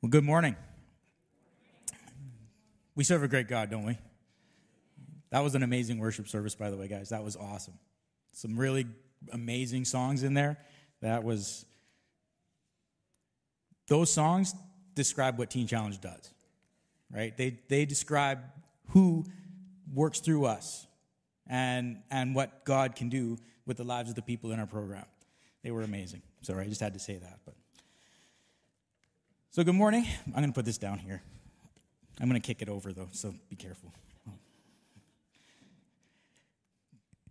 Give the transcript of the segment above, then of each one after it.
Well, good morning. We serve a great God, don't we? That was an amazing worship service, by the way, guys. That was awesome. Some really amazing songs in there. That was, those songs describe what Teen Challenge does, right? They, they describe who works through us and, and what God can do with the lives of the people in our program. They were amazing. Sorry, I just had to say that. But so, good morning. I'm going to put this down here. I'm going to kick it over, though, so be careful.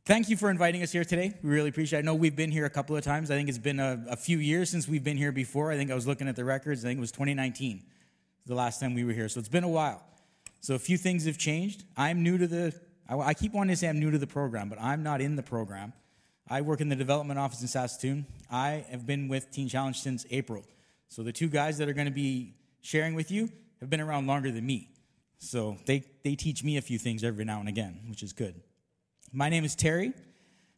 Thank you for inviting us here today. We really appreciate it. I know we've been here a couple of times. I think it's been a, a, few years since we've been here before. I think I was looking at the records. I think it was 2019, the last time we were here. So it's been a while. So a few things have changed. I'm new to the, I, I keep wanting to say I'm new to the program, but I'm not in the program. I work in the development office in Saskatoon. I have been with Teen Challenge since April. So the two guys that are going to be sharing with you have been around longer than me. So they, they teach me a few things every now and again, which is good. My name is Terry.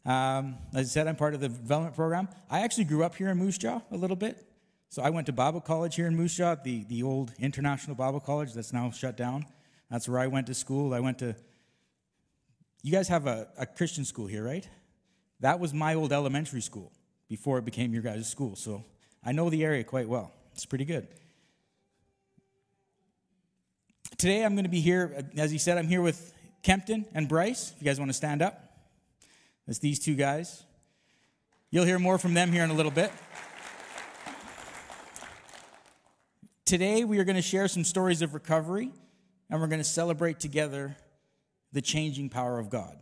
Um, as I said, I'm part of the development program. I actually grew up here in Moose Jaw a little bit. So I went to Bible College here in Moose Jaw, the, the old International Bible College that's now shut down. That's where I went to school. I went to, you guys have a, a Christian school here, right? That was my old elementary school before it became your guys' school. So I know the area quite well. It's pretty good. Today I'm going to be here, as he said, I'm here with Kempton and Bryce. If you guys want to stand up, it's these two guys. You'll hear more from them here in a little bit. Today we are going to share some stories of recovery and we're going to celebrate together the changing power of God.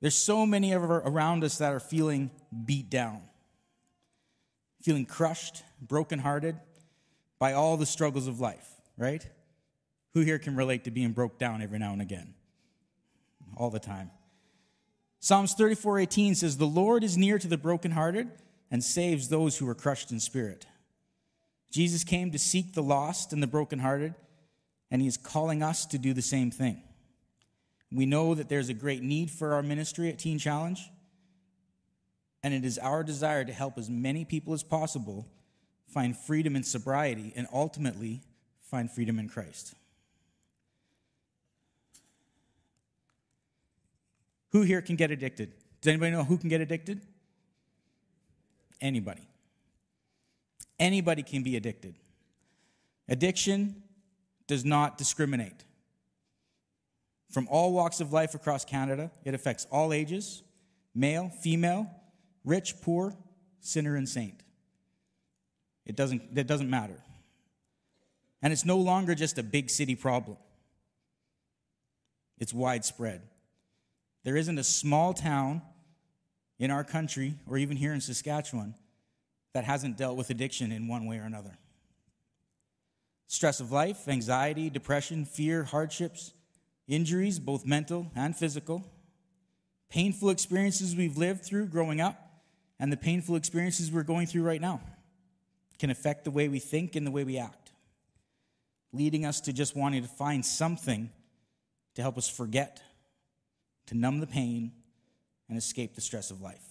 There's so many of around us that are feeling beat down feeling crushed, brokenhearted by all the struggles of life, right? Who here can relate to being broke down every now and again? All the time. Psalms 34:18 says, "The Lord is near to the brokenhearted and saves those who are crushed in spirit." Jesus came to seek the lost and the brokenhearted, and he is calling us to do the same thing. We know that there's a great need for our ministry at Teen Challenge, and it is our desire to help as many people as possible find freedom in sobriety and ultimately find freedom in Christ. Who here can get addicted? Does anybody know who can get addicted? Anybody. Anybody can be addicted. Addiction does not discriminate. From all walks of life across Canada, it affects all ages male, female, rich, poor, sinner, and saint. It doesn't, it doesn't matter. And it's no longer just a big city problem, it's widespread. There isn't a small town in our country, or even here in Saskatchewan, that hasn't dealt with addiction in one way or another. Stress of life, anxiety, depression, fear, hardships, injuries, both mental and physical, painful experiences we've lived through growing up, and the painful experiences we're going through right now can affect the way we think and the way we act, leading us to just wanting to find something to help us forget, to numb the pain, and escape the stress of life.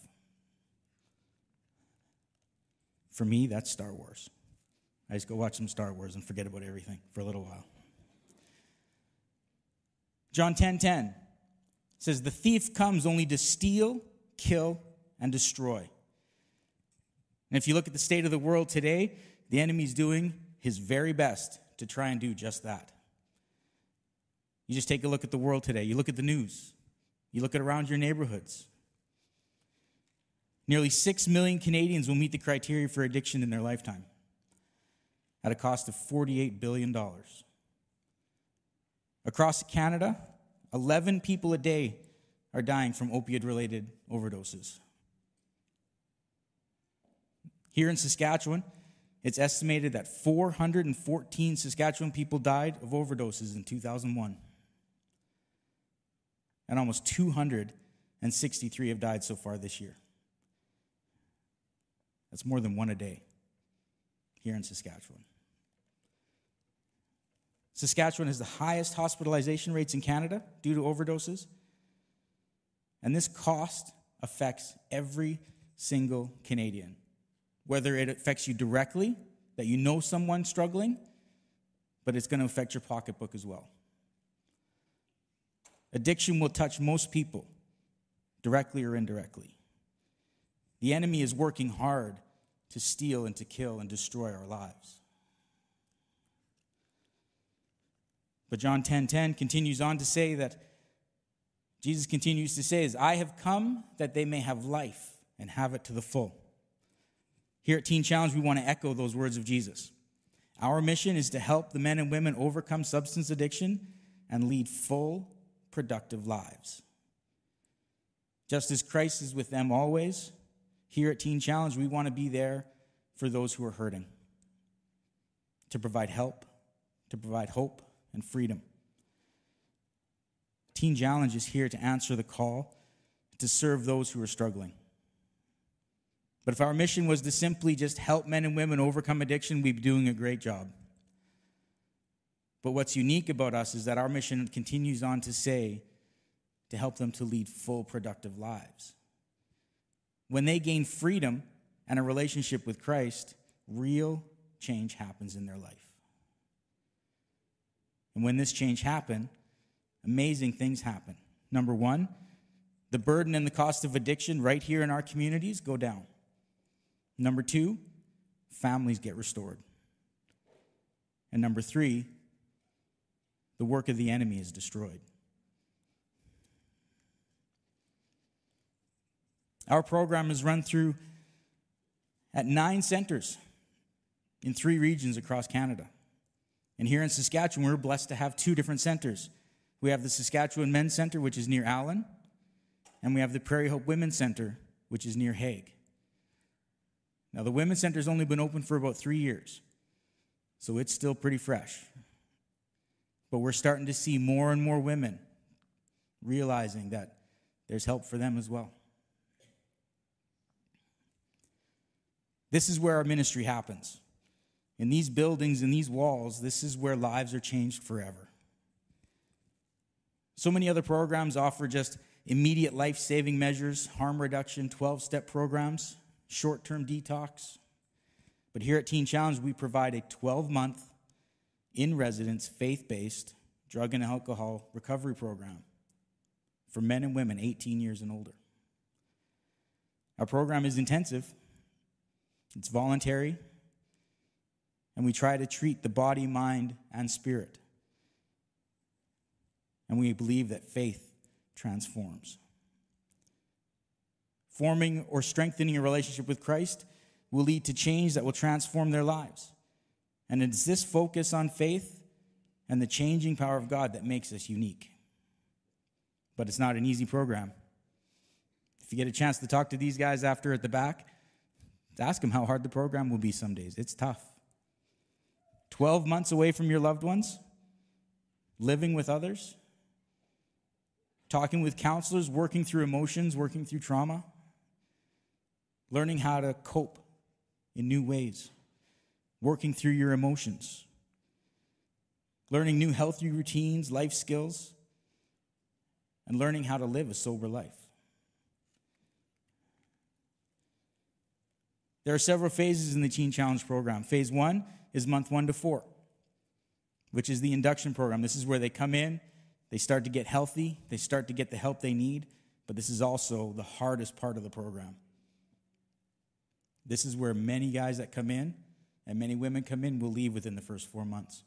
For me, that's Star Wars. I just go watch some Star Wars and forget about everything for a little while. John 10:10 10, 10 says the thief comes only to steal, kill and destroy. And if you look at the state of the world today, the enemy's doing his very best to try and do just that. You just take a look at the world today. You look at the news. You look at around your neighborhoods. Nearly 6 million Canadians will meet the criteria for addiction in their lifetime at a cost of $48 billion. Across Canada, 11 people a day are dying from opioid related overdoses. Here in Saskatchewan, it's estimated that 414 Saskatchewan people died of overdoses in 2001. And almost 263 have died so far this year. That's more than one a day here in Saskatchewan. Saskatchewan has the highest hospitalization rates in Canada due to overdoses. And this cost affects every single Canadian whether it affects you directly that you know someone struggling, but it's going to affect your pocketbook as well. Addiction will touch most people, directly or indirectly. The enemy is working hard to steal and to kill and destroy our lives. But John 10:10 10, 10 continues on to say that Jesus continues to say is I have come that they may have life and have it to the full. Here at Teen Challenge we want to echo those words of Jesus. Our mission is to help the men and women overcome substance addiction and lead full productive lives. Just as Christ is with them always, here at Teen Challenge we want to be there for those who are hurting. To provide help, to provide hope, and freedom. Teen Challenge is here to answer the call to serve those who are struggling. But if our mission was to simply just help men and women overcome addiction, we'd be doing a great job. But what's unique about us is that our mission continues on to say to help them to lead full, productive lives. When they gain freedom and a relationship with Christ, real change happens in their life. And when this change happens, amazing things happen. Number one, the burden and the cost of addiction right here in our communities go down. Number two, families get restored. And number three, the work of the enemy is destroyed. Our program is run through at nine centers in three regions across Canada. And here in Saskatchewan, we're blessed to have two different centers. We have the Saskatchewan Men's Center, which is near Allan, and we have the Prairie Hope Women's Center, which is near Hague. Now, the Women's Center has only been open for about three years, so it's still pretty fresh. But we're starting to see more and more women realizing that there's help for them as well. This is where our ministry happens. In these buildings, in these walls, this is where lives are changed forever. So many other programs offer just immediate life saving measures, harm reduction, 12 step programs, short term detox. But here at Teen Challenge, we provide a 12 month, in residence, faith based drug and alcohol recovery program for men and women 18 years and older. Our program is intensive, it's voluntary, and we try to treat the body, mind, and spirit. And we believe that faith transforms. Forming or strengthening a relationship with Christ will lead to change that will transform their lives. And it's this focus on faith and the changing power of God that makes us unique. But it's not an easy program. If you get a chance to talk to these guys after at the back, ask them how hard the program will be some days. It's tough. 12 months away from your loved ones, living with others, talking with counselors, working through emotions, working through trauma, learning how to cope in new ways, working through your emotions, learning new healthy routines, life skills, and learning how to live a sober life. There are several phases in the Teen Challenge program. Phase one is month one to four, which is the induction program. This is where they come in, they start to get healthy, they start to get the help they need, but this is also the hardest part of the program. This is where many guys that come in and many women come in will leave within the first four months.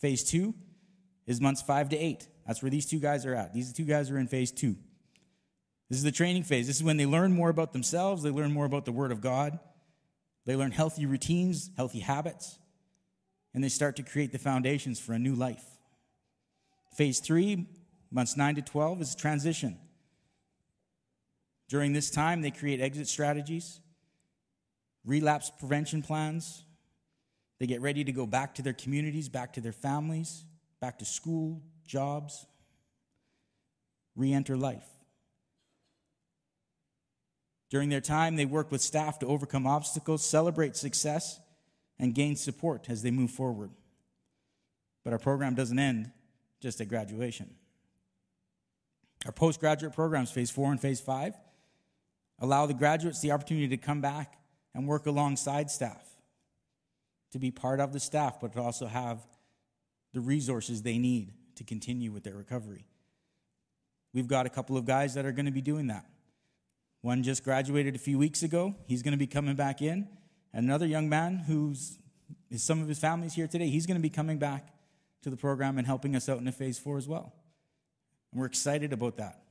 Phase two is months five to eight. That's where these two guys are at. These two guys are in phase two. This is the training phase. This is when they learn more about themselves, they learn more about the Word of God, they learn healthy routines, healthy habits, and they start to create the foundations for a new life. Phase three, months 9 to 12, is transition. During this time, they create exit strategies, relapse prevention plans. They get ready to go back to their communities, back to their families, back to school, jobs, re enter life. During their time, they work with staff to overcome obstacles, celebrate success, and gain support as they move forward. But our program doesn't end just at graduation. Our postgraduate programs, phase four and phase five, allow the graduates the opportunity to come back and work alongside staff, to be part of the staff, but to also have the resources they need to continue with their recovery. We've got a couple of guys that are going to be doing that. One just graduated a few weeks ago. He's going to be coming back in. And another young man who's some of his family's here today, he's going to be coming back to the program and helping us out in phase four as well. And we're excited about that.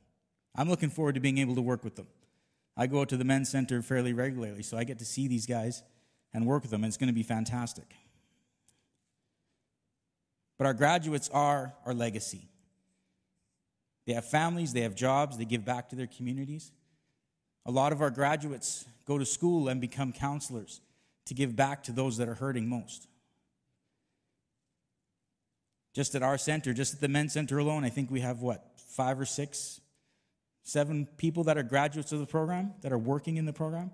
I'm looking forward to being able to work with them. I go out to the men's center fairly regularly, so I get to see these guys and work with them, and it's going to be fantastic. But our graduates are our legacy. They have families, they have jobs, they give back to their communities. A lot of our graduates go to school and become counselors to give back to those that are hurting most. Just at our center, just at the men's center alone, I think we have what, five or six, seven people that are graduates of the program, that are working in the program.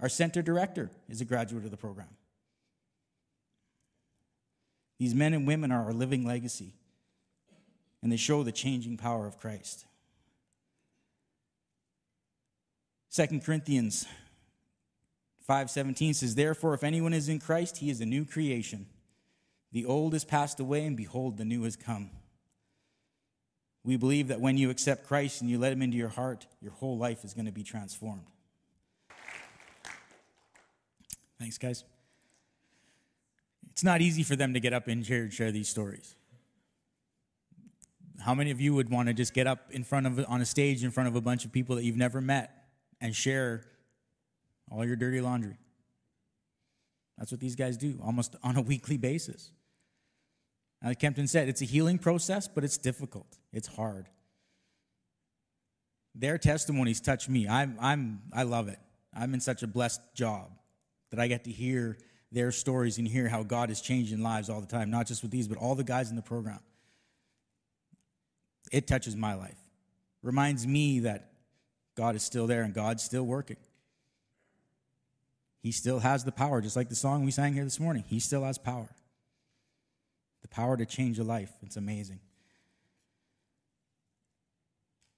Our center director is a graduate of the program. These men and women are our living legacy, and they show the changing power of Christ. 2 Corinthians 5:17 says therefore if anyone is in Christ he is a new creation the old has passed away and behold the new has come we believe that when you accept Christ and you let him into your heart your whole life is going to be transformed thanks guys it's not easy for them to get up and share, and share these stories how many of you would want to just get up in front of on a stage in front of a bunch of people that you've never met and share all your dirty laundry. That's what these guys do almost on a weekly basis. Like Kempton said, it's a healing process, but it's difficult. It's hard. Their testimonies touch me. I'm, I'm, I love it. I'm in such a blessed job that I get to hear their stories and hear how God is changing lives all the time, not just with these, but all the guys in the program. It touches my life. Reminds me that God is still there and God's still working. He still has the power, just like the song we sang here this morning. He still has power. The power to change a life. It's amazing.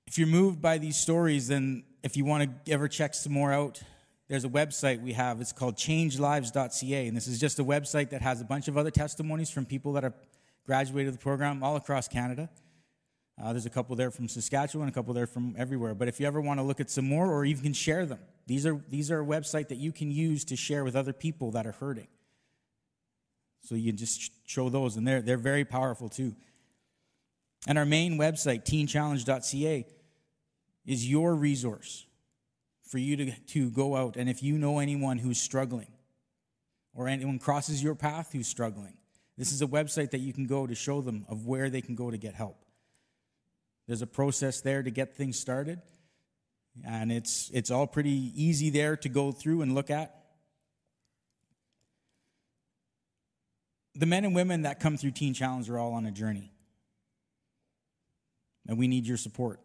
If you're moved by these stories, then if you want to ever check some more out, there's a website we have. It's called changelives.ca. And this is just a website that has a bunch of other testimonies from people that have graduated the program all across Canada. Uh, there's a couple there from Saskatchewan, a couple there from everywhere. But if you ever want to look at some more, or even share them, these are these are a website that you can use to share with other people that are hurting. So you can just show those, and they're they're very powerful too. And our main website, teenchallenge.ca, is your resource for you to, to go out. And if you know anyone who's struggling, or anyone crosses your path who's struggling, this is a website that you can go to show them of where they can go to get help. There's a process there to get things started, and it's, it's all pretty easy there to go through and look at. The men and women that come through Teen Challenge are all on a journey, and we need your support.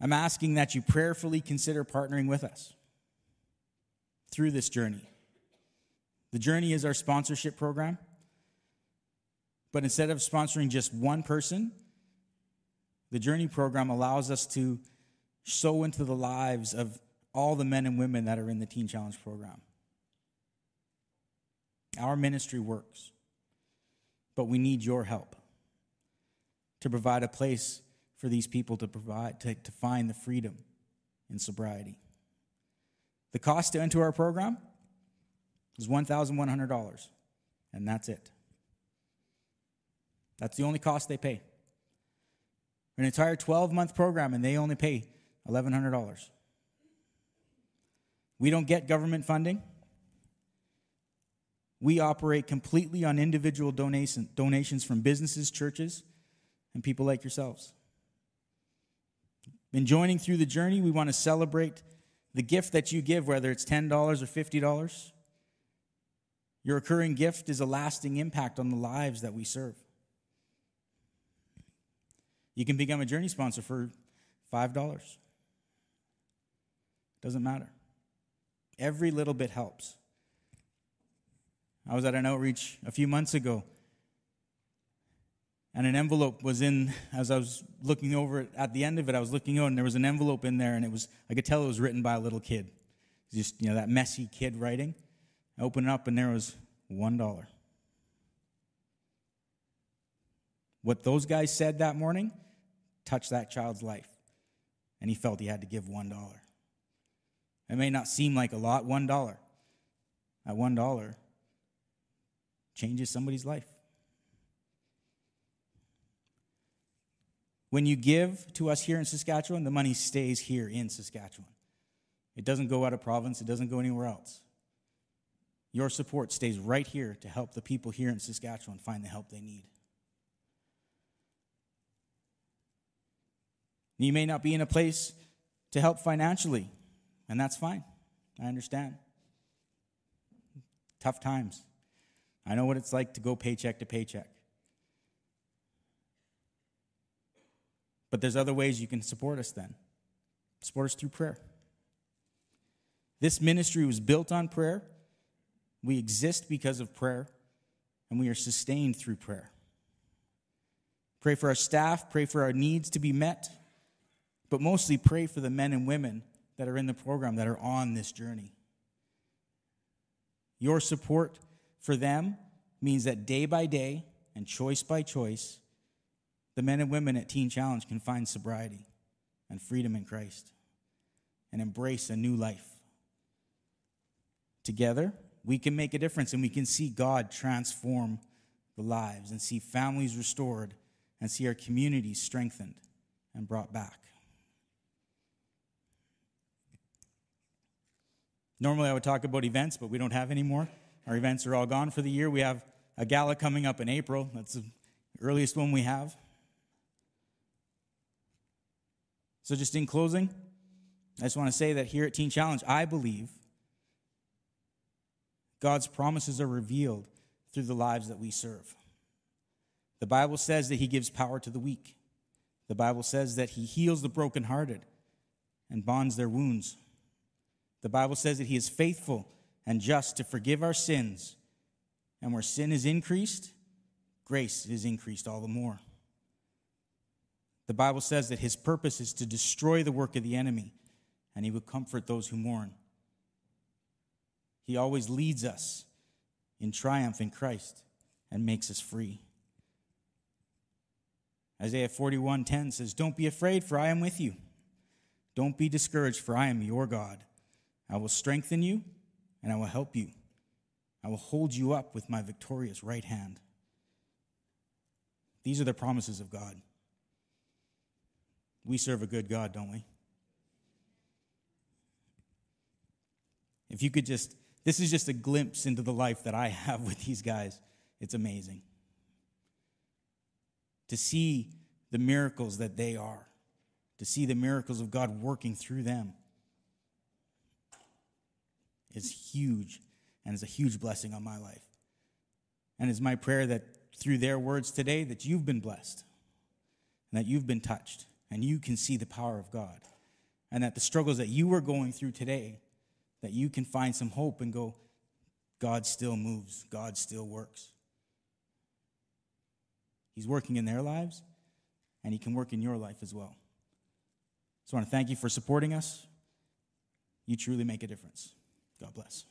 I'm asking that you prayerfully consider partnering with us through this journey. The journey is our sponsorship program. But instead of sponsoring just one person, the Journey program allows us to sow into the lives of all the men and women that are in the Teen Challenge program. Our ministry works, but we need your help to provide a place for these people to provide to, to find the freedom in sobriety. The cost to enter our program is $1,100, and that's it. That's the only cost they pay. An entire 12 month program, and they only pay $1,100. We don't get government funding. We operate completely on individual donation, donations from businesses, churches, and people like yourselves. In joining through the journey, we want to celebrate the gift that you give, whether it's $10 or $50. Your recurring gift is a lasting impact on the lives that we serve. You can become a journey sponsor for $5. Doesn't matter. Every little bit helps. I was at an outreach a few months ago, and an envelope was in, as I was looking over it, at the end of it, I was looking out, and there was an envelope in there, and it was, I could tell it was written by a little kid. Just, you know, that messy kid writing. I opened it up and there was $1. What those guys said that morning touched that child's life. And he felt he had to give $1. It may not seem like a lot, $1. At $1 changes somebody's life. When you give to us here in Saskatchewan, the money stays here in Saskatchewan. It doesn't go out of province, it doesn't go anywhere else. Your support stays right here to help the people here in Saskatchewan find the help they need. You may not be in a place to help financially, and that's fine. I understand. Tough times. I know what it's like to go paycheck to paycheck. But there's other ways you can support us then. Support us through prayer. This ministry was built on prayer. We exist because of prayer, and we are sustained through prayer. Pray for our staff, pray for our needs to be met, but mostly pray for the men and women that are in the program that are on this journey. Your support for them means that day by day and choice by choice, the men and women at Teen Challenge can find sobriety and freedom in Christ and embrace a new life. Together, we can make a difference and we can see God transform the lives and see families restored and see our communities strengthened and brought back. Normally, I would talk about events, but we don't have any more. Our events are all gone for the year. We have a gala coming up in April. That's the earliest one we have. So, just in closing, I just want to say that here at Teen Challenge, I believe God's promises are revealed through the lives that we serve. The Bible says that He gives power to the weak. The Bible says that He heals the brokenhearted and bonds their wounds. The Bible says that He is faithful and just to forgive our sins. And where sin is increased, grace is increased all the more. The Bible says that His purpose is to destroy the work of the enemy, and He will comfort those who mourn. He always leads us in triumph in Christ and makes us free. Isaiah 41:10 says, "Don't be afraid, for I am with you. Don't be discouraged, for I am your God. I will strengthen you and I will help you. I will hold you up with my victorious right hand. These are the promises of God. We serve a good God, don't we? If you could just, this is just a glimpse into the life that I have with these guys. It's amazing. To see the miracles that they are, to see the miracles of God working through them is huge and is a huge blessing on my life. And it's my prayer that through their words today that you've been blessed and that you've been touched and you can see the power of God and that the struggles that you are going through today that you can find some hope and go God still moves, God still works. He's working in their lives and he can work in your life as well. So I want to thank you for supporting us. You truly make a difference. God bless.